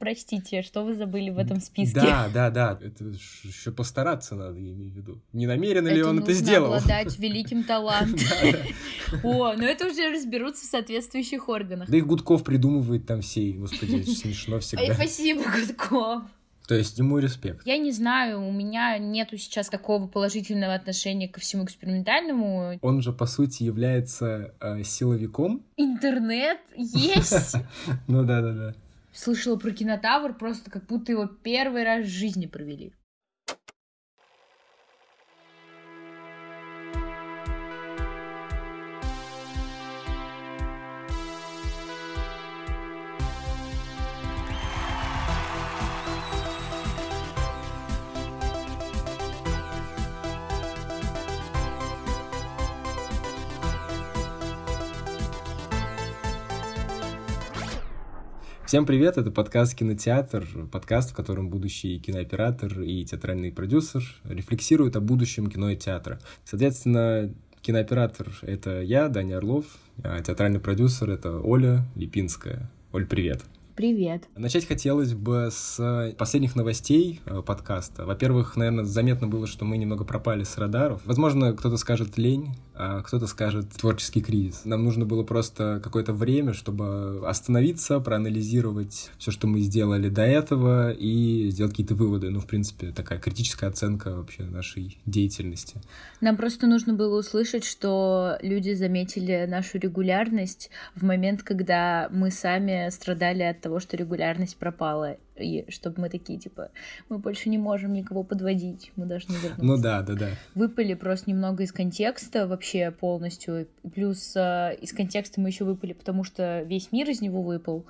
простите, что вы забыли в этом списке? Да, да, да, это еще постараться надо, я имею в виду. Не намеренно ли он это сделал? Обладать великим талантом. О, ну это уже разберутся в соответствующих органах. Да и Гудков придумывает там все, господи, смешно всегда. Спасибо, Гудков. То есть ему респект. Я не знаю, у меня нету сейчас такого положительного отношения ко всему экспериментальному. Он же, по сути, является э, силовиком. Интернет есть. Ну да, да, да. Слышала про кинотавр, просто как будто его первый раз в жизни провели. Всем привет, это подкаст «Кинотеатр», подкаст, в котором будущий кинооператор и театральный продюсер рефлексируют о будущем кино и театра. Соответственно, кинооператор — это я, Даня Орлов, а театральный продюсер — это Оля Липинская. Оль, привет. Привет. Начать хотелось бы с последних новостей э, подкаста. Во-первых, наверное, заметно было, что мы немного пропали с радаров. Возможно, кто-то скажет лень, а кто-то скажет творческий кризис. Нам нужно было просто какое-то время, чтобы остановиться, проанализировать все, что мы сделали до этого, и сделать какие-то выводы. Ну, в принципе, такая критическая оценка вообще нашей деятельности. Нам просто нужно было услышать, что люди заметили нашу регулярность в момент, когда мы сами страдали от того, того, что регулярность пропала, и чтобы мы такие, типа, мы больше не можем никого подводить, мы должны вернуться. Ну да, да, да. Выпали просто немного из контекста вообще полностью, плюс э, из контекста мы еще выпали, потому что весь мир из него выпал,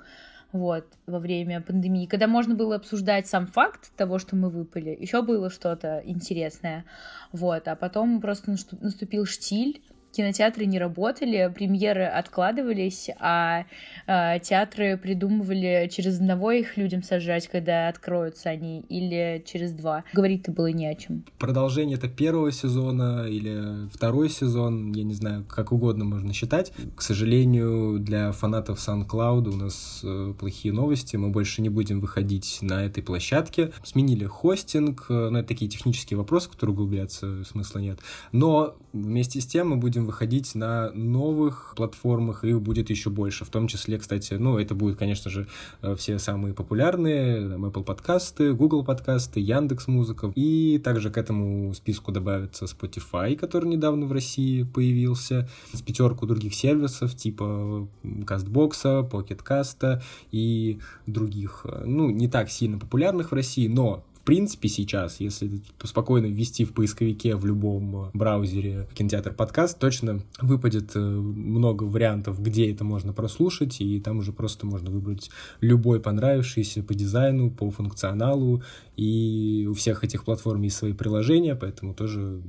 вот, во время пандемии, когда можно было обсуждать сам факт того, что мы выпали, еще было что-то интересное, вот, а потом просто наступил штиль, кинотеатры не работали, премьеры откладывались, а э, театры придумывали через одного их людям сажать, когда откроются они, или через два. Говорить-то было не о чем. Продолжение это первого сезона или второй сезон, я не знаю, как угодно можно считать. К сожалению, для фанатов SoundCloud у нас э, плохие новости, мы больше не будем выходить на этой площадке. Сменили хостинг, э, ну это такие технические вопросы, которые углубляться смысла нет. Но вместе с тем мы будем будем выходить на новых платформах, их будет еще больше. В том числе, кстати, ну, это будет, конечно же, э, все самые популярные, там, Apple подкасты, Google подкасты, Яндекс Музыка. И также к этому списку добавится Spotify, который недавно в России появился, с пятерку других сервисов, типа Кастбокса, Покеткаста и других, э, ну, не так сильно популярных в России, но в принципе, сейчас, если спокойно ввести в поисковике в любом э, браузере кинотеатр подкаст, точно выпадет э, много вариантов, где это можно прослушать, и там уже просто можно выбрать любой понравившийся по дизайну, по функционалу, и у всех этих платформ есть свои приложения, поэтому тоже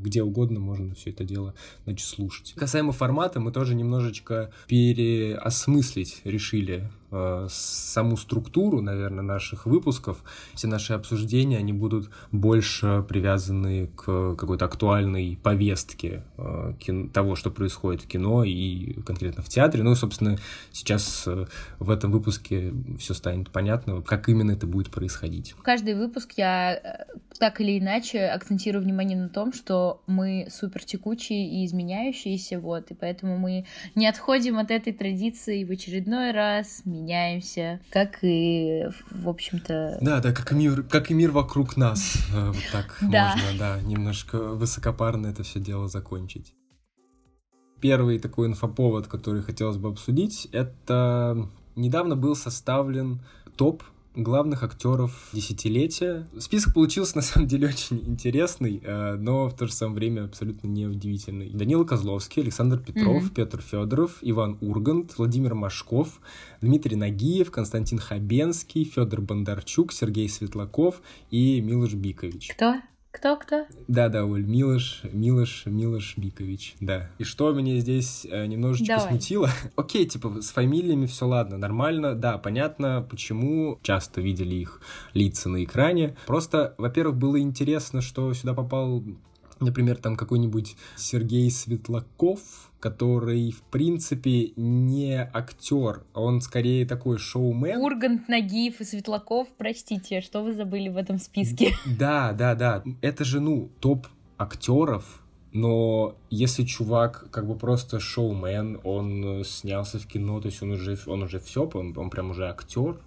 где угодно можно все это дело значит, слушать. Касаемо формата, мы тоже немножечко переосмыслить решили саму структуру, наверное, наших выпусков. Все наши обсуждения, они будут больше привязаны к какой-то актуальной повестке э, того, что происходит в кино и конкретно в театре. Ну и, собственно, сейчас э, в этом выпуске все станет понятно, как именно это будет происходить. Каждый выпуск я э, так или иначе акцентирую внимание на том, что мы супер текучие и изменяющиеся, вот, и поэтому мы не отходим от этой традиции в очередной раз, меняемся, как и, в общем-то... Да, да, как и мир, как и мир вокруг нас, э, вот так можно, да, немножко высокопарно это все дело закончить. Первый такой инфоповод, который хотелось бы обсудить, это недавно был составлен топ главных актеров десятилетия. Список получился на самом деле очень интересный, э, но в то же самое время абсолютно неудивительный. Данила Козловский, Александр Петров, mm-hmm. Петр Федоров, Иван Ургант, Владимир Машков, Дмитрий Нагиев, Константин Хабенский, Федор Бондарчук, Сергей Светлаков и Милош Бикович. Кто? Кто-кто? Да-да, Оль, Милош, Милош, Милош Бикович, да. И что меня здесь э, немножечко Давай. смутило? Окей, типа, с фамилиями все ладно, нормально, да, понятно, почему часто видели их лица на экране. Просто, во-первых, было интересно, что сюда попал Например, там какой-нибудь Сергей Светлаков, который, в принципе, не актер, он скорее такой шоумен. Ургант, Нагиев и Светлаков, простите, что вы забыли в этом списке? Да, да, да. Это же, ну, топ актеров, но если чувак как бы просто шоумен, он снялся в кино, то есть он уже, он уже все, он, он прям уже актер,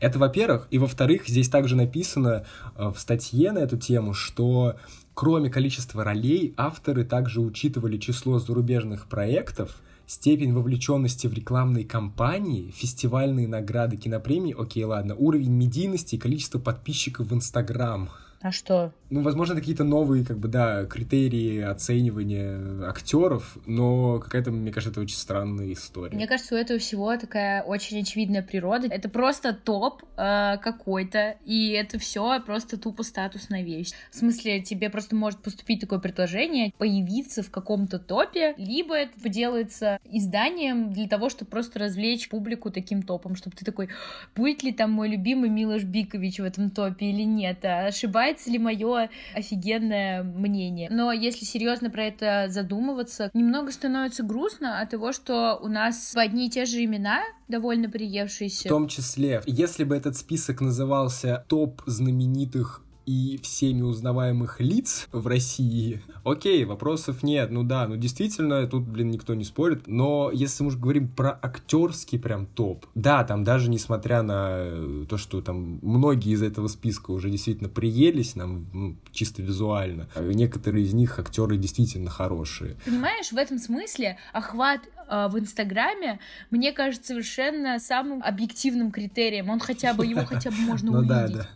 это, во-первых. И, во-вторых, здесь также написано э, в статье на эту тему, что Кроме количества ролей, авторы также учитывали число зарубежных проектов, степень вовлеченности в рекламные кампании, фестивальные награды, кинопремии, окей, ладно, уровень медийности и количество подписчиков в Инстаграм. А что? Ну, возможно, какие-то новые, как бы, да, критерии оценивания актеров, но какая-то, мне кажется, это очень странная история. Мне кажется, у этого всего такая очень очевидная природа. Это просто топ э, какой-то, и это все просто тупо статусная вещь. В смысле, тебе просто может поступить такое предложение, появиться в каком-то топе, либо это делается изданием для того, чтобы просто развлечь публику таким топом, чтобы ты такой, будет ли там мой любимый Милош Бикович в этом топе или нет, а ошибается ли мое офигенное мнение. Но если серьезно про это задумываться, немного становится грустно от того, что у нас одни и те же имена довольно приевшиеся. В том числе, если бы этот список назывался топ знаменитых и всеми узнаваемых лиц в России, окей, вопросов нет, ну да, ну действительно, тут, блин, никто не спорит, но если мы уже говорим про актерский прям топ, да, там даже несмотря на э, то, что там многие из этого списка уже действительно приелись нам ну, чисто визуально, некоторые из них актеры действительно хорошие. Понимаешь, в этом смысле охват в Инстаграме, мне кажется, совершенно самым объективным критерием. Он хотя бы, его хотя бы можно ну, увидеть. Да, да.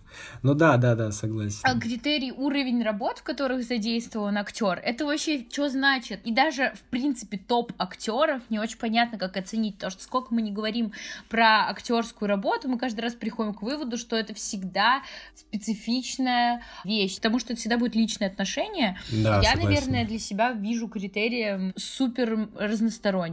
Ну да, да, да, согласен. А критерий уровень работ, в которых задействован актер, это вообще что значит? И даже, в принципе, топ актеров не очень понятно, как оценить. то, что сколько мы не говорим про актерскую работу, мы каждый раз приходим к выводу, что это всегда специфичная вещь, потому что это всегда будет личное отношение. Да, Я, согласен. наверное, для себя вижу критерием супер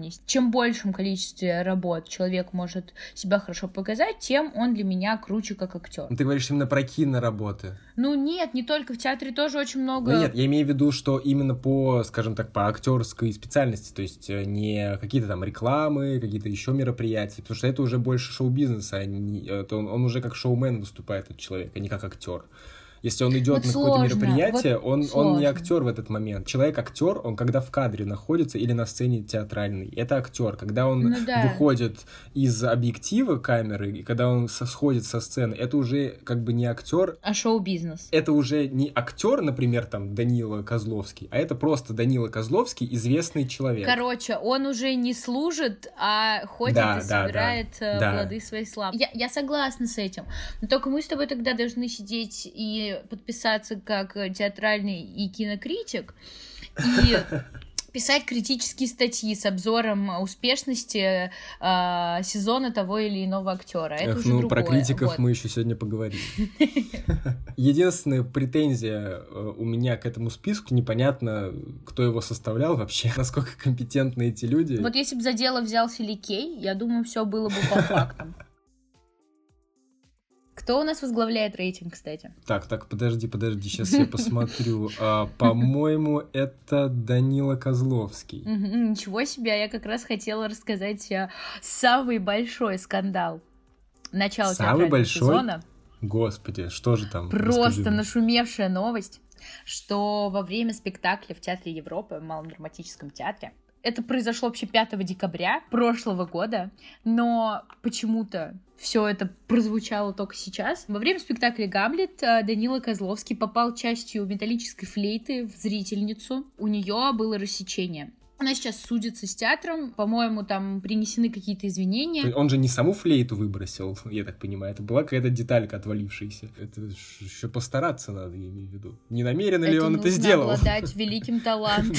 разносторонность. Чем большем количестве работ человек может себя хорошо показать, тем он для меня круче как актер. Ты говоришь именно про киноработы. Ну нет, не только в театре тоже очень много. Ну нет, я имею в виду, что именно по, скажем так, по актерской специальности, то есть э, не какие-то там рекламы, какие-то еще мероприятия, потому что это уже больше шоу-бизнеса, а не, это он, он уже как шоумен выступает, этот человек, а не как актер. Если он идет Вот на какое-то мероприятие, вот он, он не актер в этот момент. Человек актер, он когда в кадре находится или на сцене театральной, это актер. Когда он Ну да. выходит из объектива камеры, и когда он сходит со сцены, это уже как бы не актер, А шоу-бизнес. это уже не актер, например, там Данила Козловский, а это просто Данила Козловский, известный человек. Короче, он уже не служит, а ходит Да, и да, собирает э, да. плоды своей славы. Я, я согласна с этим. Но только мы с тобой тогда должны сидеть и подписаться как э, театральный и кинокритик, и писать критические статьи с обзором успешности э, сезона того или иного актера. Это Эх, уже ну, другое. про критиков Вот. мы еще сегодня поговорим. Единственная претензия э, у меня к этому списку, непонятно, кто его составлял вообще, насколько компетентны эти люди. Вот если бы за дело взялся Ликей, я думаю, все было бы по фактам. Кто у нас возглавляет рейтинг, кстати? Так, так, подожди, подожди, сейчас я посмотрю. А, По-моему, это Данила Козловский. Ничего себе, я как раз хотела рассказать самый большой скандал начала Самый большой? сезона. Господи, что же там? Просто нашумевшая новость, что во время спектакля в Театре Европы, в Малом драматическом театре, это произошло вообще 5 декабря прошлого года, но почему-то все это прозвучало только сейчас. Во время спектакля «Гамлет» э, Данила Козловский попал частью металлической флейты в зрительницу. У нее было рассечение. Она сейчас судится с театром, по-моему, там принесены какие-то извинения. Он же не саму флейту выбросил, я так понимаю. Это была какая-то деталька отвалившаяся. Это еще постараться надо, я имею в виду. Не намеренно ли он это сделал? обладать великим талантом.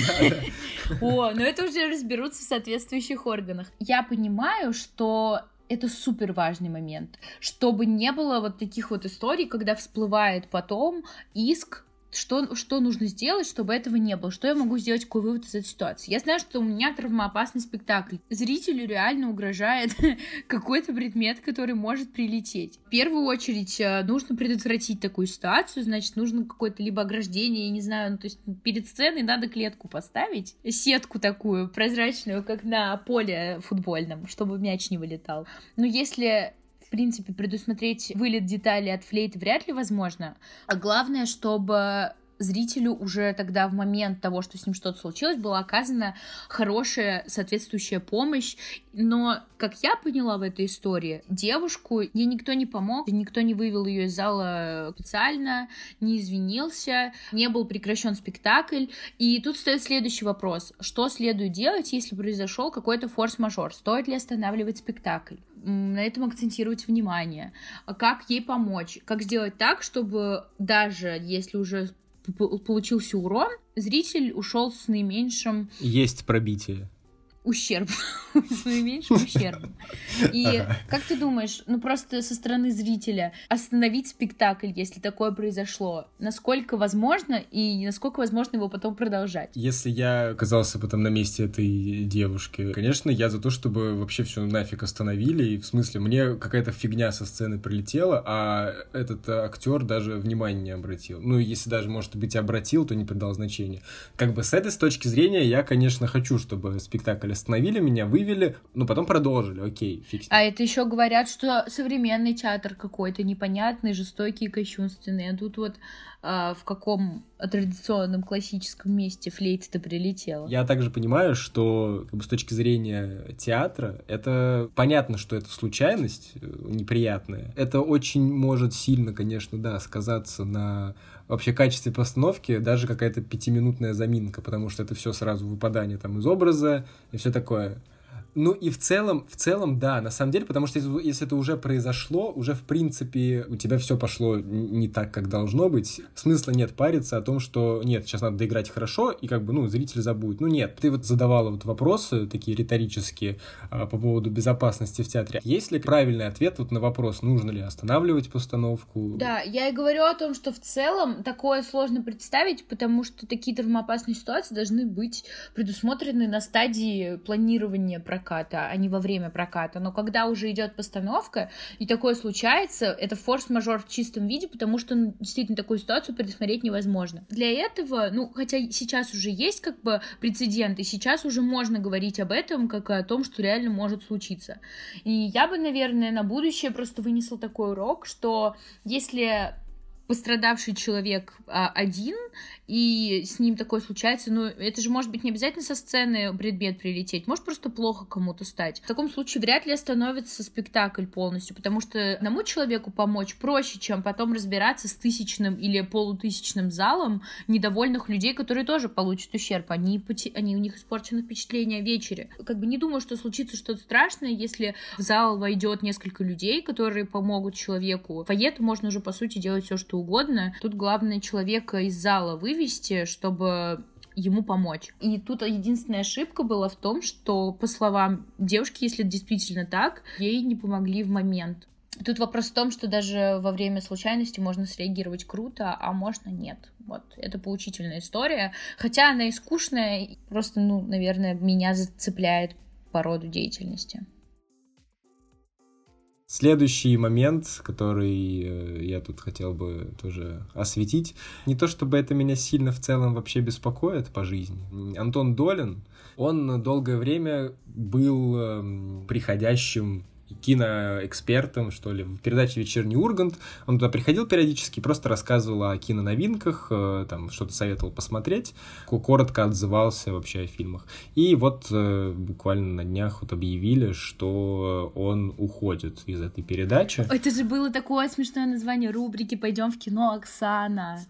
О, но это уже разберутся в соответствующих органах. Я понимаю, что это супер важный момент, чтобы не было вот таких вот историй, когда всплывает потом иск что, что нужно сделать, чтобы этого не было? Что я могу сделать, какой вывод из этой ситуации? Я знаю, что у меня травмоопасный спектакль. Зрителю реально угрожает какой-то предмет, который может прилететь. В первую очередь э, нужно предотвратить такую ситуацию, значит, нужно какое-то либо ограждение, я не знаю, ну, то есть перед сценой надо клетку поставить, сетку такую прозрачную, как на поле футбольном, чтобы мяч не вылетал. Но если в принципе, предусмотреть вылет деталей от флейты вряд ли возможно. А главное, чтобы зрителю уже тогда в момент того, что с ним что-то случилось, была оказана хорошая соответствующая помощь. Но, как я поняла в этой истории, девушку ей никто не помог, никто не вывел ее из зала специально, не извинился, не был прекращен спектакль. И тут стоит следующий вопрос. Что следует делать, если произошел какой-то форс-мажор? Стоит ли останавливать спектакль? на этом акцентировать внимание, как ей помочь, как сделать так, чтобы даже если уже получился урон, зритель ушел с наименьшим... Есть пробитие ущерб, с наименьшим ущербом. И как ты думаешь, ну просто со стороны зрителя остановить спектакль, если такое произошло, насколько возможно и насколько возможно его потом продолжать? Если я оказался потом на месте этой девушки, конечно, я за то, чтобы вообще все нафиг остановили, и в смысле мне какая-то фигня со сцены прилетела, а этот актер даже внимания не обратил. Ну, если даже, может быть, обратил, то не придал значения. Как бы с этой точки зрения я, конечно, хочу, чтобы спектакль остановили меня, вывели, но потом продолжили, окей, фиг А это еще говорят, что современный театр какой-то непонятный, жестокий, кощунственный, а тут вот в каком традиционном классическом месте флейта-то прилетела. Я также понимаю, что как бы, с точки зрения театра, это понятно, что это случайность э, неприятная. Это очень может сильно, конечно, да, сказаться на вообще качестве постановки, даже какая-то пятиминутная заминка, потому что это все сразу выпадание там из образа и все такое. Ну и в целом, в целом, да, на самом деле, потому что если, если это уже произошло, уже в принципе у тебя все пошло не так, как должно быть. Смысла нет париться о том, что нет, сейчас надо доиграть хорошо, и как бы, ну, зритель забудет. Ну нет, ты вот задавала вот вопросы такие риторические а, по поводу безопасности в театре. Есть ли правильный ответ вот на вопрос, нужно ли останавливать постановку? Да, я и говорю о том, что в целом такое сложно представить, потому что такие травмоопасные ситуации должны быть предусмотрены на стадии планирования проката проката, а не во время проката. Но когда уже идет постановка, и такое случается, это форс-мажор в чистом виде, потому что ну, действительно такую ситуацию предусмотреть невозможно. Для этого, ну, хотя сейчас уже есть как бы прецедент, и сейчас уже можно говорить об этом, как о том, что реально может случиться. И я бы, наверное, на будущее просто вынесла такой урок, что если пострадавший человек а, один, и с ним такое случается, ну, это же может быть не обязательно со сцены предмет прилететь, может просто плохо кому-то стать. В таком случае вряд ли остановится спектакль полностью, потому что одному человеку помочь проще, чем потом разбираться с тысячным или полутысячным залом недовольных людей, которые тоже получат ущерб. Они, они у них испорчено впечатление о вечере. Как бы не думаю, что случится что-то страшное, если в зал войдет несколько людей, которые помогут человеку. Фойе можно уже, по сути, делать все, что угодно. Тут главное человека из зала вывести, чтобы ему помочь. И тут единственная ошибка была в том, что, по словам девушки, если действительно так, ей не помогли в момент. Тут вопрос в том, что даже во время случайности можно среагировать круто, а можно нет. Вот, это поучительная история. Хотя она и скучная, просто, ну, наверное, меня зацепляет по роду деятельности. Следующий момент, который э, я тут хотел бы тоже осветить, не то чтобы это меня сильно в целом вообще беспокоит по жизни. Антон Долин, он долгое время был эм, приходящим киноэкспертом, что ли, в передаче «Вечерний Ургант». Он туда приходил периодически, просто рассказывал о киноновинках, э, там что-то советовал посмотреть, коротко отзывался вообще о фильмах. И вот э, буквально на днях вот объявили, что он уходит из этой передачи. Это же было такое смешное название рубрики «Пойдем в кино, Оксана».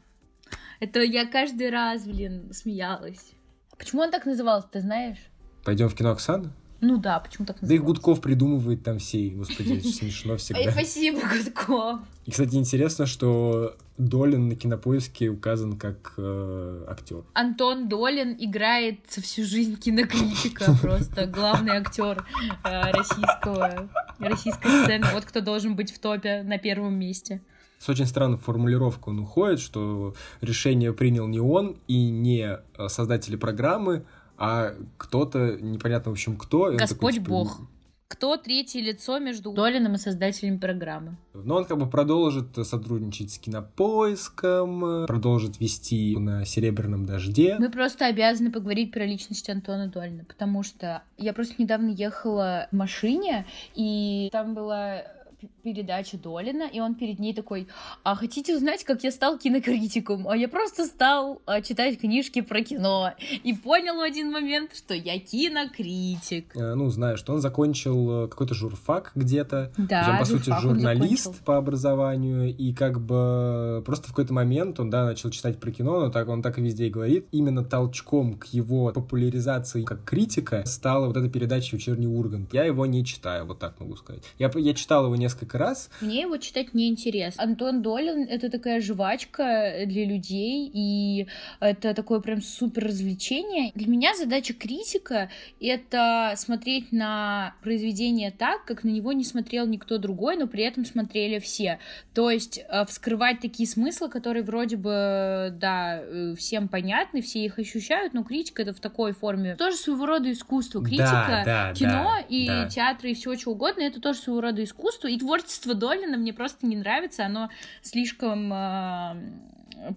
Это я каждый раз, блин, смеялась. Почему он так назывался, ты знаешь? Пойдем в кино, Оксана? Ну да, почему так называется? Да и Гудков придумывает там все, господи, смешно всегда. Спасибо, Гудков. И, кстати, интересно, что Долин на кинопоиске указан как э, актер. Антон Долин играет всю жизнь кинокритика, просто главный актер э, российского, российской сцены. Вот кто должен быть в топе на первом месте. С очень странной формулировкой он уходит, что решение принял не он и не э, создатели программы, а кто-то, непонятно в общем кто. Господь такой, типа, Бог кто третье лицо между Долином и создателями программы. Но он как бы продолжит сотрудничать с кинопоиском, продолжит вести на Серебряном дожде. Мы просто обязаны поговорить про личность Антона Долина, потому что я просто недавно ехала в машине, и там была передача Долина, и он перед ней такой, а хотите узнать, как я стал кинокритиком? А я просто стал а, читать книжки про кино и понял в один момент, что я кинокритик. Э, ну, знаю, что он закончил э, какой-то журфак где-то. Да, он, по сути, журналист по образованию, и как бы просто в какой-то момент он, да, начал читать про кино, но так он так и везде и говорит. Именно толчком к его популяризации как критика стала вот эта передача «Вечерний Ургант». Я его не читаю, вот так могу сказать. Я, я читал его не несколько раз. Мне его читать неинтересно. Антон Долин — это такая жвачка для людей, и это такое прям супер развлечение. Для меня задача критика — это смотреть на произведение так, как на него не смотрел никто другой, но при этом смотрели все. То есть э, вскрывать такие смыслы, которые вроде бы, да, э, всем понятны, все их ощущают, но критика — это в такой форме. Тоже своего рода искусство. Критика, да, да, кино да, и да. театр и все что угодно — это тоже своего рода искусство. И творчество Долина мне просто не нравится, оно слишком э,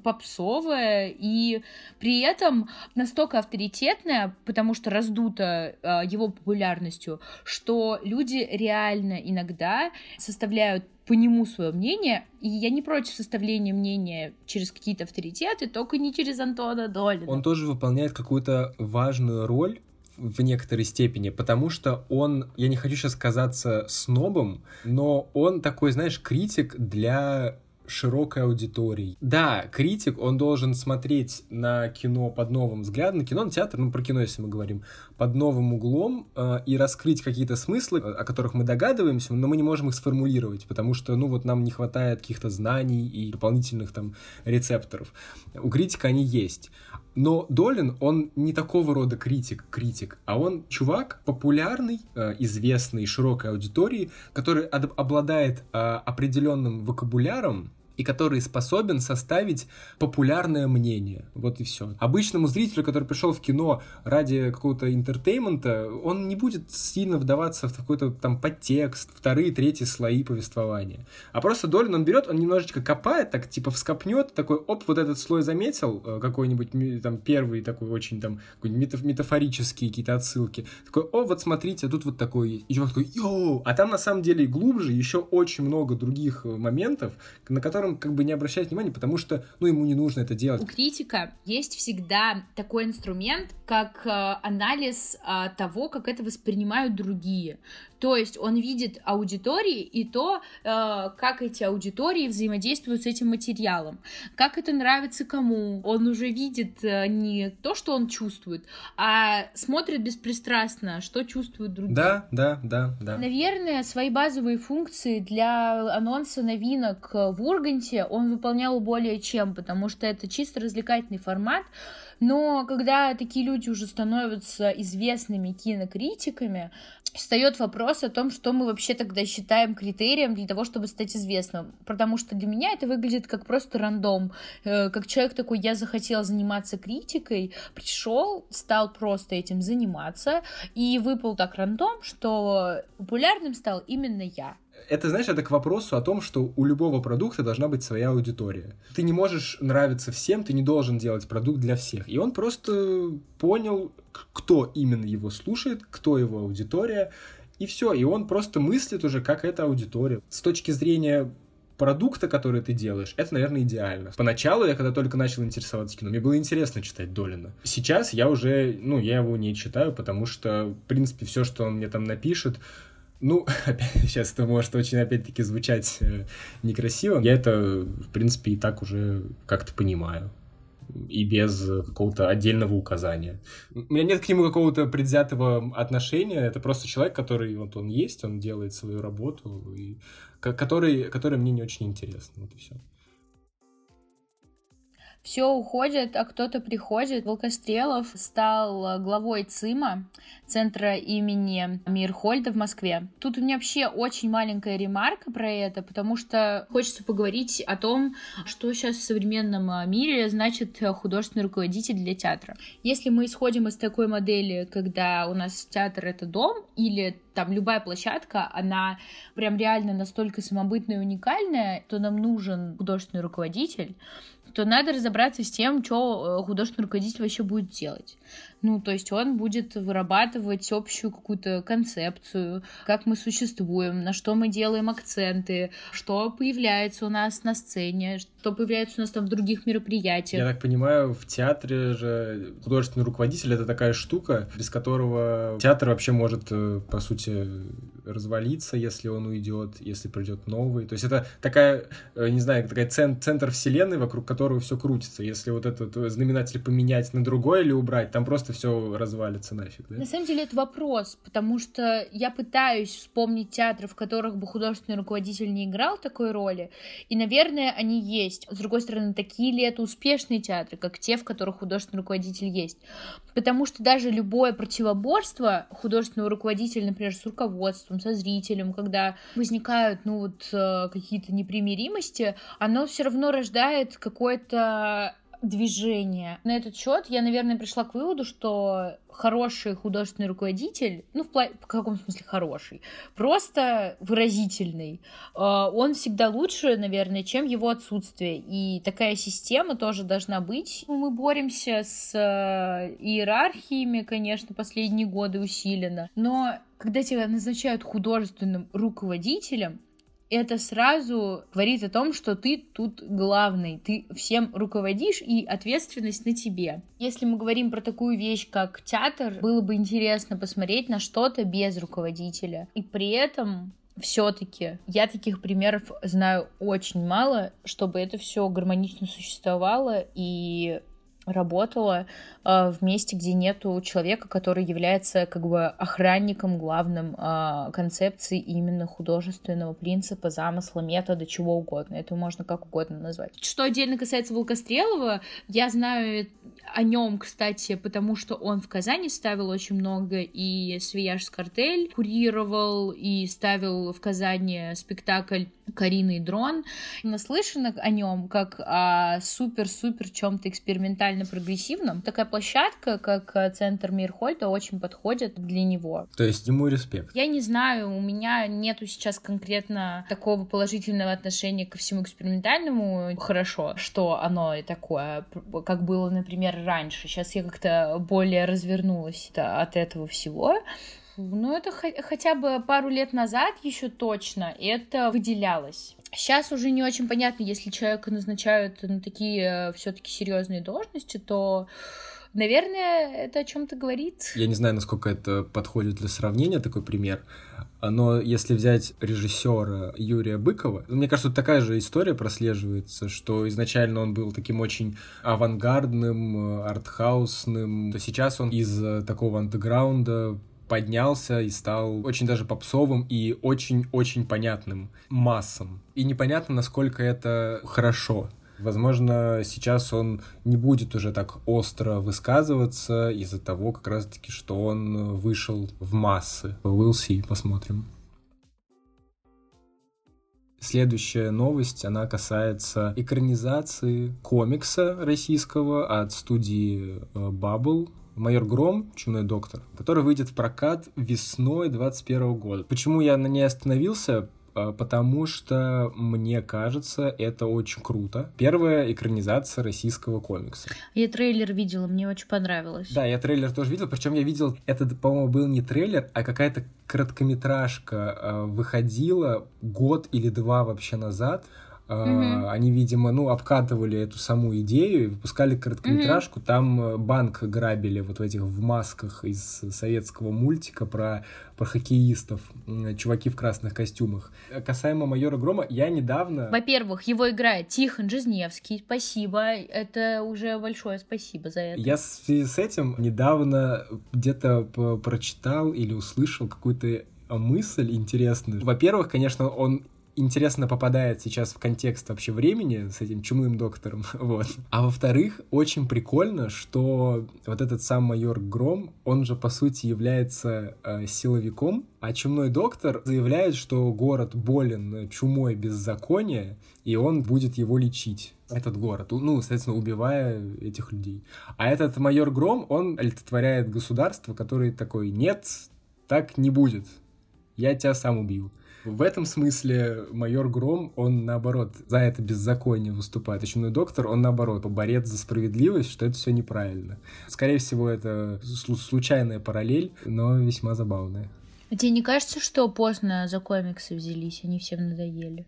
попсовое и при этом настолько авторитетное, потому что раздуто э, его популярностью, что люди реально иногда составляют по нему свое мнение, и я не против составления мнения через какие-то авторитеты, только не через Антона Долина. Он тоже выполняет какую-то важную роль в некоторой степени, потому что он, я не хочу сейчас казаться снобом, но он такой, знаешь, критик для широкой аудитории. Да, критик, он должен смотреть на кино под новым взглядом, на кино, на театр, ну, про кино, если мы говорим, под новым углом э, и раскрыть какие-то смыслы, о которых мы догадываемся, но мы не можем их сформулировать, потому что, ну, вот нам не хватает каких-то знаний и дополнительных там рецепторов. У критика они есть. Но Долин, он не такого рода критик, критик, а он чувак популярный, э, известный широкой аудитории, который обладает э, определенным вокабуляром, и который способен составить популярное мнение. Вот и все. Обычному зрителю, который пришел в кино ради какого-то entertainment а, он не будет сильно вдаваться в какой-то там подтекст, вторые, третьи слои повествования. А просто Долин он берет, он немножечко копает, так типа вскопнет, такой, оп, вот этот слой заметил, э, какой-нибудь там первый такой очень там метаф метафорические какие-то отсылки. Такой, о, вот смотрите, тут вот такой есть. И чувак такой, йоу! А там на самом деле глубже еще очень много других э, моментов, на которые которым как бы не обращает внимания, потому что, ну, ему не нужно это делать. У критика есть всегда такой инструмент, как э, анализ э, того, как это воспринимают другие. То есть он видит аудитории и то, э, как эти аудитории взаимодействуют с этим материалом, как это нравится кому. Он уже видит не то, что он чувствует, а смотрит беспристрастно, что чувствуют другие. Да, да, да, да. Наверное, свои базовые функции для анонса новинок в Урганте он выполнял более чем, потому что это чисто развлекательный формат, но когда такие люди уже становятся известными кинокритиками, встает вопрос о том, что мы вообще тогда считаем критерием для того, чтобы стать известным. Потому что для меня это выглядит как просто рандом. Э, как человек такой, я захотел заниматься критикой, пришел, стал просто этим заниматься, и выпал так рандом, что популярным стал именно я это, знаешь, это к вопросу о том, что у любого продукта должна быть своя аудитория. Ты не можешь нравиться всем, ты не должен делать продукт для всех. И он просто понял, кто именно его слушает, кто его аудитория, и все. И он просто мыслит уже, как эта аудитория. С точки зрения продукта, который ты делаешь, это, наверное, идеально. Поначалу я, когда только начал интересоваться кино, мне было интересно читать Долина. Сейчас я уже, ну, я его не читаю, потому что, в принципе, все, что он мне там напишет, ну, опять, сейчас это может очень, опять-таки, звучать э, некрасиво. Я это, в принципе, и так уже как-то понимаю. И без какого-то отдельного указания. У меня нет к нему какого-то предвзятого отношения. Это просто человек, который вот он есть, он делает свою работу, и который, который мне не очень интересно. Вот и все. Все уходит, а кто-то приходит. Волкострелов стал главой ЦИМа, центра имени Мирхольда в Москве. Тут у меня вообще очень маленькая ремарка про это, потому что хочется поговорить о том, что сейчас в современном мире значит художественный руководитель для театра. Если мы исходим из такой модели, когда у нас театр — это дом, или там любая площадка, она прям реально настолько самобытная и уникальная, то нам нужен художественный руководитель, то надо разобраться с тем, что э, художественный руководитель вообще будет делать. Ну, то есть он будет вырабатывать общую какую-то концепцию, как мы существуем, на что мы делаем акценты, что появляется у нас на сцене, что появляется у нас там в других мероприятиях. Я так понимаю, в театре же художественный руководитель — это такая штука, без которого театр вообще может, э, по сути, развалиться, если он уйдет, если придет новый. То есть это такая, э, не знаю, такая центр вселенной, вокруг которого все крутится. Если вот этот знаменатель поменять на другой или убрать, там просто все развалится нафиг. Да? На самом деле это вопрос, потому что я пытаюсь вспомнить театры, в которых бы художественный руководитель не играл такой роли, и, наверное, они есть. С другой стороны, такие ли это успешные театры, как те, в которых художественный руководитель есть? Потому что даже любое противоборство художественного руководителя, например, с руководством, со зрителем, когда возникают, ну вот, э, какие-то непримиримости, оно все равно рождает какое-то движение. На этот счет я, наверное, пришла к выводу, что хороший художественный руководитель, ну, в, пла- в каком смысле хороший, просто выразительный, э, он всегда лучше, наверное, чем его отсутствие. И такая система тоже должна быть. Мы боремся с э, иерархиями, конечно, последние годы усиленно, но когда тебя назначают художественным руководителем, это сразу говорит о том, что ты тут главный, ты всем руководишь, и ответственность на тебе. Если мы говорим про такую вещь, как театр, было бы интересно посмотреть на что-то без руководителя. И при этом все-таки я таких примеров знаю очень мало, чтобы это все гармонично существовало и работала э, в месте, где нету человека, который является как бы охранником главным э, концепции именно художественного принципа, замысла, метода, чего угодно. Это можно как угодно назвать. Что отдельно касается Волкострелова, я знаю о нем, кстати, потому что он в Казани ставил очень много, и Свияж Картель курировал и ставил в Казани спектакль Карина и Дрон. Наслышана о нем как о супер-супер чем-то экспериментально-прогрессивном. Такая площадка, как Центр Мирхольда, очень подходит для него. То есть ему респект? Я не знаю, у меня нету сейчас конкретно такого положительного отношения ко всему экспериментальному. Хорошо, что оно такое, как было, например, раньше. Сейчас я как-то более развернулась от этого всего. Ну, это хотя бы пару лет назад еще точно это выделялось. Сейчас уже не очень понятно, если человека назначают на такие э, все-таки серьезные должности, то Наверное, это о чем-то говорит. Я не знаю, насколько это подходит для сравнения, такой пример. Но если взять режиссера Юрия Быкова, мне кажется, такая же история прослеживается, что изначально он был таким очень авангардным, артхаусным, то сейчас он из э, такого андеграунда поднялся и стал очень даже попсовым и очень-очень понятным массам. И непонятно, насколько это хорошо. Возможно, сейчас он не будет уже так остро высказываться из-за того, как раз-таки, что он вышел в массы. We'll see, посмотрим. Следующая новость, она касается экранизации комикса российского от студии э, Bubble. «Майор Гром. Чумной доктор», который выйдет в прокат весной 2021 года. Почему я на ней остановился? А, потому что, мне кажется, это очень круто. Первая экранизация российского комикса. Я трейлер видела, мне очень понравилось. Да, я трейлер тоже видел, причем я видел, это, по-моему, был не трейлер, а какая-то короткометражка а, выходила год или два вообще назад Uh-huh. Они, видимо, ну, обкатывали эту саму идею и выпускали короткометражку. Uh-huh. Там э, банк грабили вот в этих в масках из советского мультика про, про хоккеистов, чуваки в красных костюмах. Касаемо майора Грома, я недавно... Во-первых, его играет Тихон Жизневский. Спасибо. Это уже большое спасибо за это. Я в связи с этим недавно где-то прочитал или услышал какую-то мысль интересную. Во-первых, конечно, он интересно попадает сейчас в контекст вообще времени с этим чумным доктором, вот. А во-вторых, очень прикольно, что вот этот сам майор Гром, он же, по сути, является э, силовиком, а чумной доктор заявляет, что город болен чумой беззакония, и он будет его лечить этот город, ну, соответственно, убивая этих людей. А этот майор Гром, он олицетворяет государство, которое такой, нет, так не будет, я тебя сам убью. В этом смысле майор Гром, он наоборот за это беззаконие выступает. А доктор, он наоборот, борец за справедливость, что это все неправильно. Скорее всего, это случайная параллель, но весьма забавная. А тебе не кажется, что поздно за комиксы взялись, они всем надоели?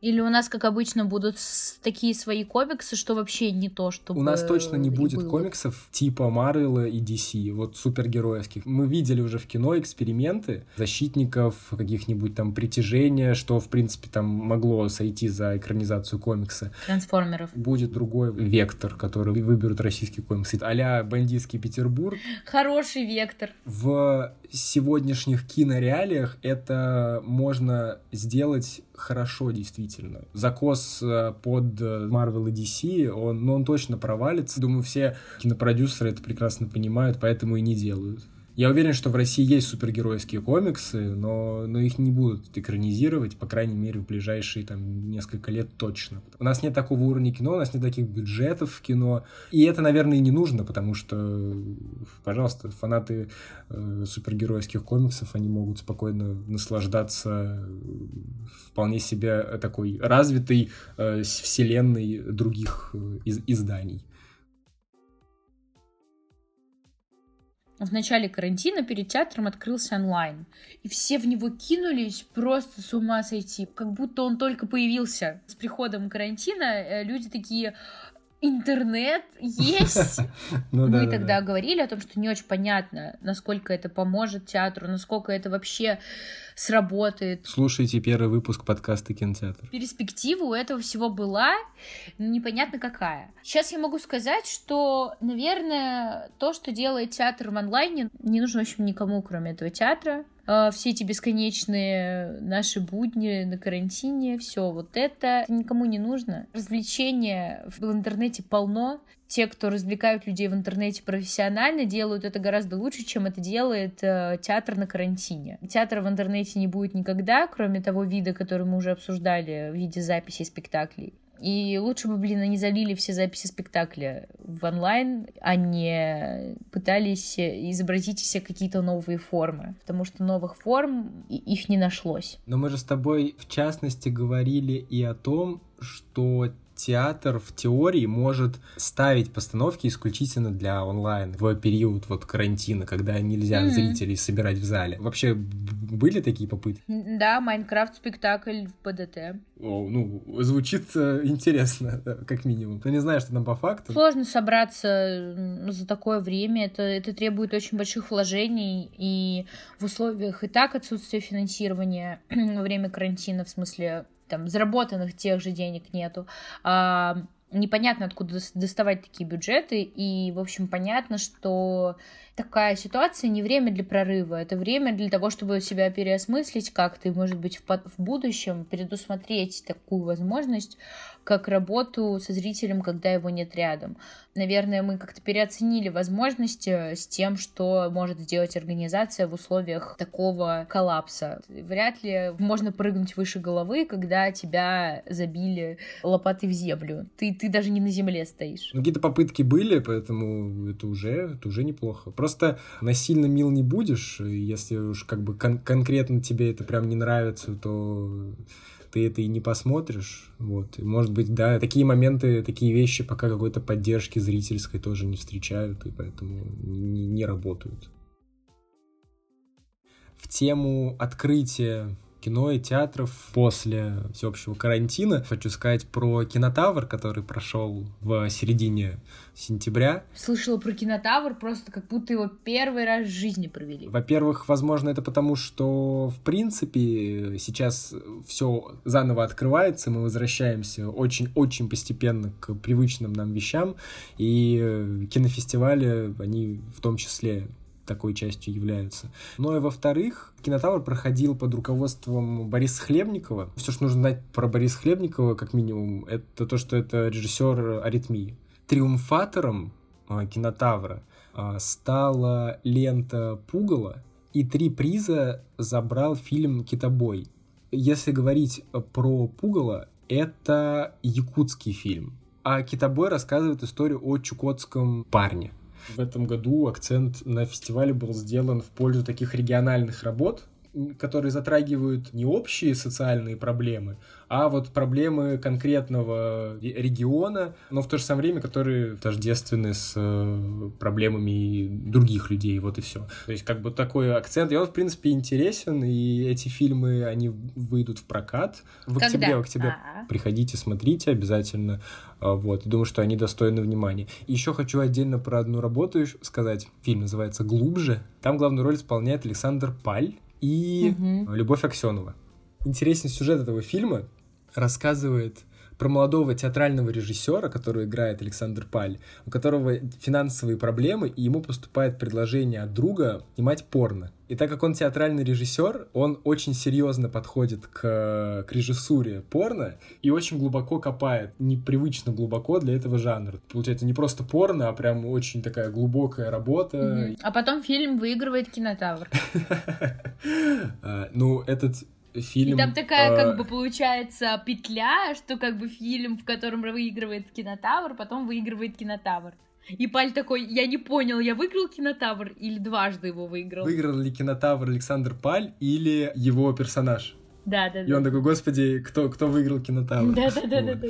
Или у нас, как обычно, будут такие свои комиксы, что вообще не то, что У нас точно не будет было. комиксов типа Марвела и DC, вот супергеройских. Мы видели уже в кино эксперименты защитников, каких-нибудь там притяжения, что, в принципе, там могло сойти за экранизацию комикса. Трансформеров. Будет другой вектор, который выберут российский комикс. а «Бандитский Петербург». Хороший вектор. В сегодняшних кинореалиях это можно сделать хорошо, действительно. Закос э, под э, Marvel и DC, он, ну, он точно провалится. Думаю, все кинопродюсеры это прекрасно понимают, поэтому и не делают. Я уверен, что в России есть супергеройские комиксы, но, но их не будут экранизировать, по крайней мере, в ближайшие там, несколько лет точно. У нас нет такого уровня кино, у нас нет таких бюджетов в кино. И это, наверное, и не нужно, потому что, пожалуйста, фанаты э, супергеройских комиксов, они могут спокойно наслаждаться вполне себе такой развитой э, вселенной других э, из изданий. В начале карантина перед театром открылся онлайн. И все в него кинулись просто с ума сойти. Как будто он только появился. С приходом карантина э, люди такие, интернет есть. ну, Мы да, тогда да. говорили о том, что не очень понятно, насколько это поможет театру, насколько это вообще сработает. Слушайте первый выпуск подкаста «Кинотеатр». Перспектива у этого всего была, непонятно какая. Сейчас я могу сказать, что, наверное, то, что делает театр в онлайне, не нужно, в общем, никому, кроме этого театра. А, все эти бесконечные наши будни на карантине, все вот это никому не нужно. Развлечения в интернете полно. Те, кто развлекают людей в интернете профессионально, делают это гораздо лучше, чем это делает э, театр на карантине. Театра в интернете не будет никогда, кроме того вида, который мы уже обсуждали в виде записей спектаклей. И лучше бы, блин, они залили все записи спектакля в онлайн, а не пытались изобразить все какие-то новые формы. Потому что новых форм их не нашлось. Но мы же с тобой, в частности, говорили и о том, что театр в теории может ставить постановки исключительно для онлайн в период вот карантина, когда нельзя mm-hmm. зрителей собирать в зале. Вообще были такие попытки? Да, Майнкрафт спектакль в ПДТ. О, ну, звучит э, интересно, как минимум. Но не знаю, что там по факту. Сложно собраться за такое время. Это, это требует очень больших вложений. И в условиях и так отсутствия финансирования во время карантина, в смысле там заработанных тех же денег нету. А, непонятно, откуда доставать такие бюджеты, и, в общем, понятно, что такая ситуация не время для прорыва, это время для того, чтобы себя переосмыслить как-то, и, может быть, в, в будущем предусмотреть такую возможность, как работу со зрителем, когда его нет рядом. Наверное, мы как-то переоценили возможности с тем, что может сделать организация в условиях такого коллапса. Вряд ли можно прыгнуть выше головы, когда тебя забили лопатой в землю. Ты, ты даже не на земле стоишь. Ну, какие-то попытки были, поэтому это уже, это уже неплохо. Просто насильно мил не будешь, если уж как бы кон- конкретно тебе это прям не нравится, то ты это и не посмотришь. Вот. И, может быть, да, такие моменты, такие вещи пока какой-то поддержки зрительской тоже не встречают, и поэтому не, не работают. В тему открытия кино и театров после всеобщего карантина. Хочу сказать про кинотавр, который прошел в середине сентября. Слышала про кинотавр, просто как будто его первый раз в жизни провели. Во-первых, возможно, это потому, что, в принципе, сейчас все заново открывается, мы возвращаемся очень-очень постепенно к привычным нам вещам, и кинофестивали, они в том числе такой частью являются. Но и во-вторых, Кинотавр проходил под руководством Бориса Хлебникова. Все, что нужно знать про Бориса Хлебникова, как минимум, это то, что это режиссер «Аритмии». Триумфатором а, Кинотавра а, стала лента «Пугало», и три приза забрал фильм «Китобой». Если говорить про Пугало, это якутский фильм. А «Китобой» рассказывает историю о чукотском парне. В этом году акцент на фестивале был сделан в пользу таких региональных работ, которые затрагивают не общие социальные проблемы, а вот проблемы конкретного региона, но в то же самое время, которые тождественны с э, проблемами других людей, вот и все. То есть как бы такой акцент, и он, в принципе, интересен, и эти фильмы, они выйдут в прокат в октябре, в октябре. А-а. Приходите, смотрите обязательно, а, вот, думаю, что они достойны внимания. Еще хочу отдельно про одну работу сказать. Фильм называется «Глубже». Там главную роль исполняет Александр Паль, и угу. Любовь Аксенова. Интересный сюжет этого фильма рассказывает про молодого театрального режиссера, который играет Александр Паль, у которого финансовые проблемы, и ему поступает предложение от друга снимать порно. И так как он театральный режиссер, он очень серьезно подходит к, к режиссуре порно и очень глубоко копает, непривычно глубоко для этого жанра. Получается не просто порно, а прям очень такая глубокая работа. Угу. А потом фильм выигрывает кинотавр. А, ну, этот фильм... И там такая, как бы, получается, петля, что как бы фильм, в котором выигрывает кинотавр, потом выигрывает кинотавр. И Паль такой, я не понял, я выиграл кинотавр или дважды его выиграл? Выиграл ли кинотавр Александр Паль или его персонаж? Да, да, И он такой, господи, кто, кто выиграл кинотавр? Да, да, да, да, да.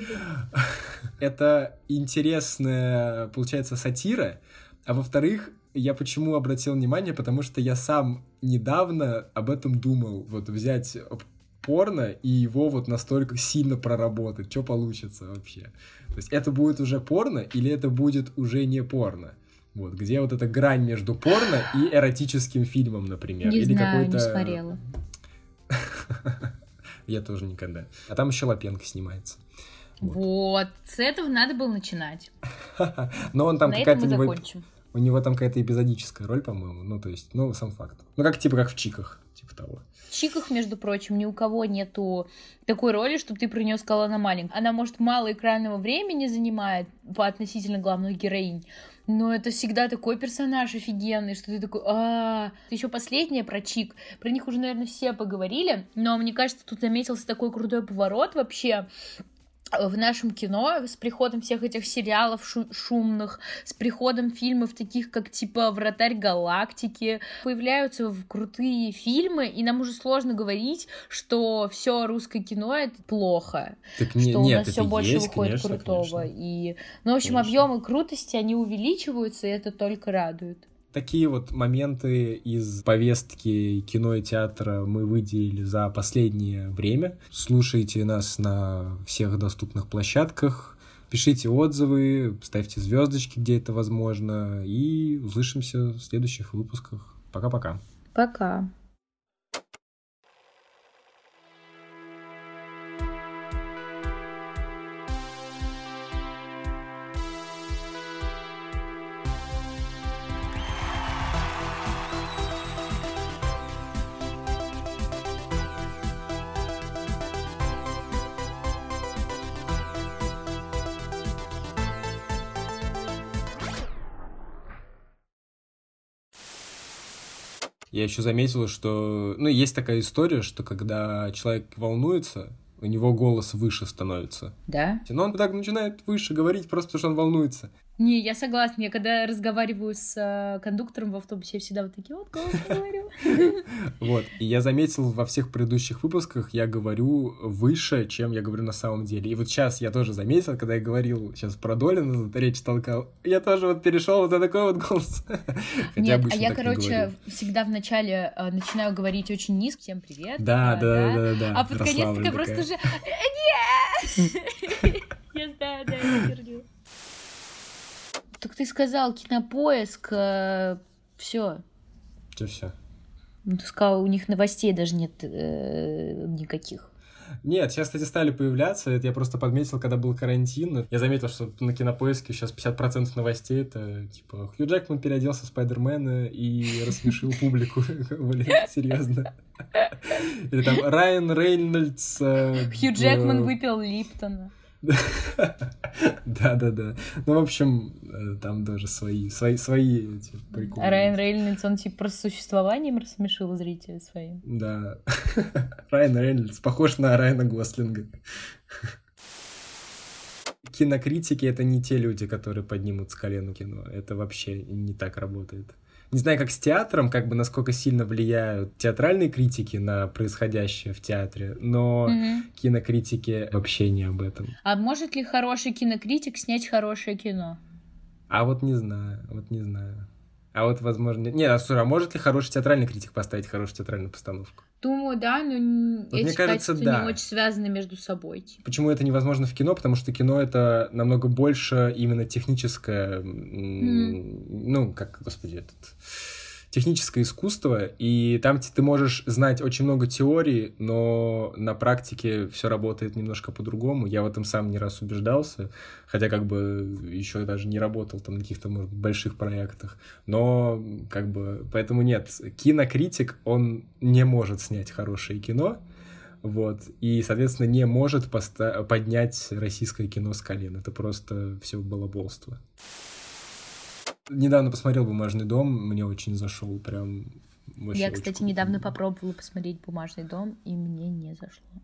Это интересная, получается, сатира. А во-вторых, я почему обратил внимание, потому что я сам недавно об этом думал. Вот взять порно и его вот настолько сильно проработать. Что получится вообще? То есть это будет уже порно или это будет уже не порно? Вот, где вот эта грань между порно и эротическим фильмом, например. Не или знаю, какой-то... не смотрела. Я тоже никогда. А там еще Лапенко снимается. Вот. вот, с этого надо было начинать. Но он там какая-то... мы закончим. У него там какая-то эпизодическая роль, по-моему. Ну, то есть, ну, сам факт. Ну, как типа как в Чиках, типа того. В Чиках, между прочим, ни у кого нету такой роли, чтобы ты про нее сказала, она маленькая. Она, может, мало экранного времени занимает по относительно главных героинь, но это всегда такой персонаж офигенный, что ты такой, а Еще последнее про Чик. Про них уже, наверное, все поговорили, но мне кажется, тут заметился такой крутой поворот вообще в нашем кино с приходом всех этих сериалов шу- шумных, с приходом фильмов таких, как типа «Вратарь галактики», появляются крутые фильмы, и нам уже сложно говорить, что все русское кино — это плохо, так что не, у нет, нас все больше есть, выходит конечно, крутого. Конечно. И, ну, в общем, конечно. объемы крутости, они увеличиваются, и это только радует такие вот моменты из повестки кино и театра мы выделили за последнее время. Слушайте нас на всех доступных площадках, пишите отзывы, ставьте звездочки, где это возможно, и услышимся в следующих выпусках. Пока-пока. Пока. -пока. Пока. Я еще заметил, что... Ну, есть такая история, что когда человек волнуется, у него голос выше становится. Да? Но он так начинает выше говорить, просто потому что он волнуется. Не, я согласна. Я когда разговариваю с э, кондуктором в автобусе, я всегда вот такие вот голосы говорю. Вот. И я заметил во всех предыдущих выпусках, я говорю выше, чем я говорю на самом деле. И вот сейчас я тоже заметил, когда я говорил сейчас про Долина, речь толкал, я тоже вот перешел вот на такой вот голос. Нет, а я, короче, всегда вначале э, начинаю говорить очень низко, всем привет. Да, да, да, да. А под конец такая просто уже... Нет! Я знаю, да. Так ты сказал кинопоиск, э, все. Что все? Ну, ты сказал, у них новостей даже нет э, никаких. Нет, сейчас, кстати, стали появляться. Это я просто подметил, когда был карантин. Я заметил, что на кинопоиске сейчас 50% новостей это типа Хью Джекман переоделся в Спайдермена и рассмешил публику. Блин, серьезно. Или там Райан Рейнольдс... Э, Хью Джекман выпил Липтона. Да-да-да. Ну, в общем, э, там тоже свои, свои, свои эти приколы. Райан Рейнольдс, он типа просто существованием рассмешил зрителей своим. Да. Райан Рейнольдс похож на Райана Гослинга. Кинокритики — это не те люди, которые поднимут с колена кино. Это вообще не так работает не знаю, как с театром, как бы насколько сильно влияют театральные критики на происходящее в театре, но mm-hmm. кинокритики вообще не об этом. А может ли хороший кинокритик снять хорошее кино? А вот не знаю, вот не знаю. А вот, возможно... Нет, а, слушай, а может ли хороший театральный критик поставить хорошую театральную постановку? Думаю, да, но вот эти мне кажется, да. не очень связаны между собой. Типа. Почему это невозможно в кино? Потому что кино это намного больше именно техническое, mm. ну, как, господи, этот техническое искусство, и там ты можешь знать очень много теорий, но на практике все работает немножко по-другому. Я в этом сам не раз убеждался, хотя как бы еще даже не работал там на каких-то, может больших проектах. Но как бы, поэтому нет, кинокритик, он не может снять хорошее кино, вот, и, соответственно, не может поднять российское кино с колен. Это просто все балаболство. Недавно посмотрел «Бумажный дом», мне очень зашел, прям Я, кстати, недавно попробовала посмотреть «Бумажный дом», и мне не зашло.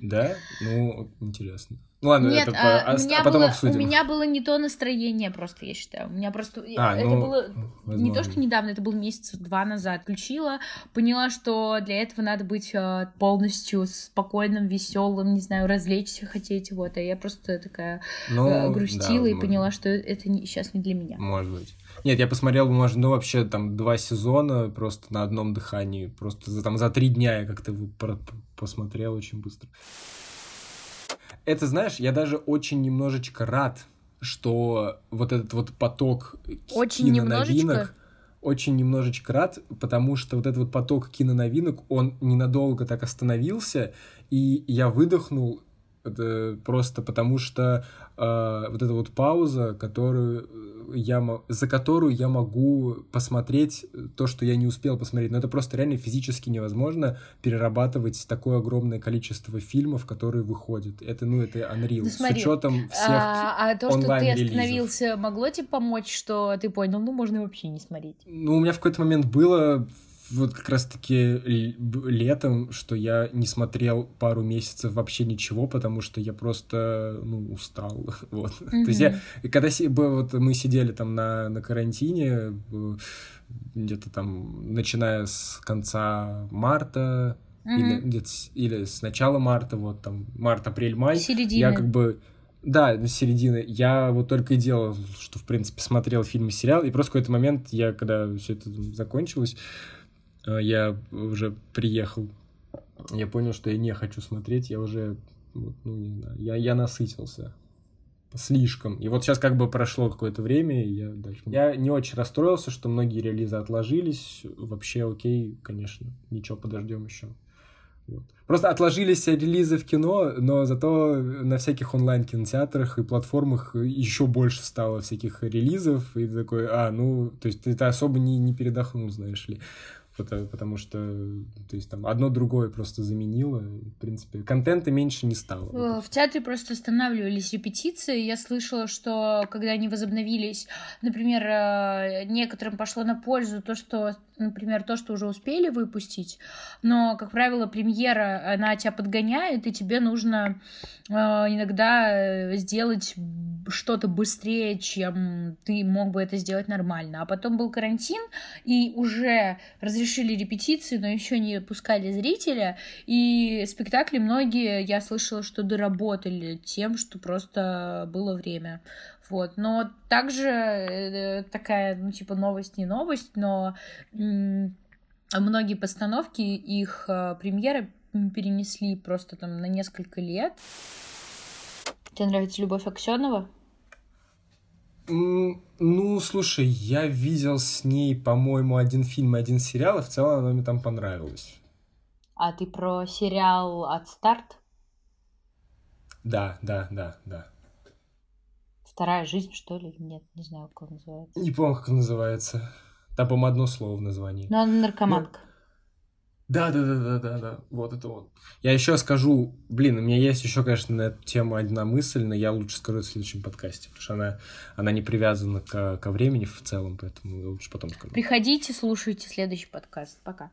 Да? Ну, интересно. Ну ладно, Нет, это а, по... а, меня а потом было, обсудим. У меня было не то настроение просто, я считаю. У меня просто... А, это ну, было возможно. не то, что недавно, это было месяца два назад. Включила, поняла, что для этого надо быть а, полностью спокойным, веселым, не знаю, развлечься хотеть, вот. А я просто такая ну, а, грустила да, и поняла, что это не, сейчас не для меня. Может быть. Нет, я посмотрел, может, ну, вообще там два сезона просто на одном дыхании. Просто за, там за три дня я как-то посмотрел очень быстро. Это, знаешь, я даже очень немножечко рад, что вот этот вот поток очень киноновинок... Очень немножечко рад, потому что вот этот вот поток киноновинок, он ненадолго так остановился, и я выдохнул это просто потому что э, вот эта вот пауза, которую я, за которую я могу посмотреть то, что я не успел посмотреть. Но это просто реально физически невозможно перерабатывать такое огромное количество фильмов, которые выходят. Это, ну, это Unreal. Ну, смотри, С учетом всех а, а то, что ты остановился, могло тебе помочь, что ты понял, ну, можно вообще не смотреть? Ну, у меня в какой-то момент было вот как раз-таки летом, что я не смотрел пару месяцев вообще ничего, потому что я просто, ну, устал, вот. Mm-hmm. То есть я, когда вот мы сидели там на, на карантине, где-то там, начиная с конца марта, mm-hmm. или, или с начала марта, вот там, март, апрель, май, Середина. я как бы да, до середины. Я вот только и делал, что, в принципе, смотрел фильм и сериал, и просто в какой-то момент я, когда все это закончилось, я уже приехал, я понял, что я не хочу смотреть, я уже, ну, не знаю, я, я насытился слишком. И вот сейчас как бы прошло какое-то время, и я дальше... Я не очень расстроился, что многие релизы отложились. Вообще окей, конечно, ничего, подождем еще. Вот. Просто отложились релизы в кино, но зато на всяких онлайн-кинотеатрах и платформах еще больше стало всяких релизов, и такой, а, ну, то есть ты особо не, не передохнул, знаешь ли потому, что, то есть там одно другое просто заменило, в принципе, контента меньше не стало. Э, в театре просто останавливались репетиции, я слышала, что когда они возобновились, например, э, некоторым пошло на пользу то, что например, то, что уже успели выпустить, но, как правило, премьера, она тебя подгоняет, и тебе нужно э, иногда э, сделать что-то быстрее, чем ты мог бы это сделать нормально. А потом был карантин, и уже разрешили репетиции, но еще не пускали зрителя, и спектакли многие, я слышала, что доработали тем, что просто было время. Вот. Но также э, такая, ну, типа, новость не новость, но многие постановки, их э, премьеры перенесли просто там на несколько лет. Тебе нравится Любовь Аксенова? Ну, слушай, я видел с ней, по-моему, один фильм и один сериал, и в целом она мне там понравилась. А ты про сериал «От старт»? Да, да, да, да. Вторая жизнь, что ли? Нет, не знаю, как он называется. Не помню, как он называется. Там, по-моему, одно слово в названии. Ну, она наркоманка. Да, да, да, да, да, да. Вот это вот. Я еще скажу, блин, у меня есть еще, конечно, на эту тему одна мысль, но я лучше скажу в следующем подкасте, потому что она, она не привязана к, ко времени в целом, поэтому я лучше потом скажу. Приходите, слушайте следующий подкаст. Пока.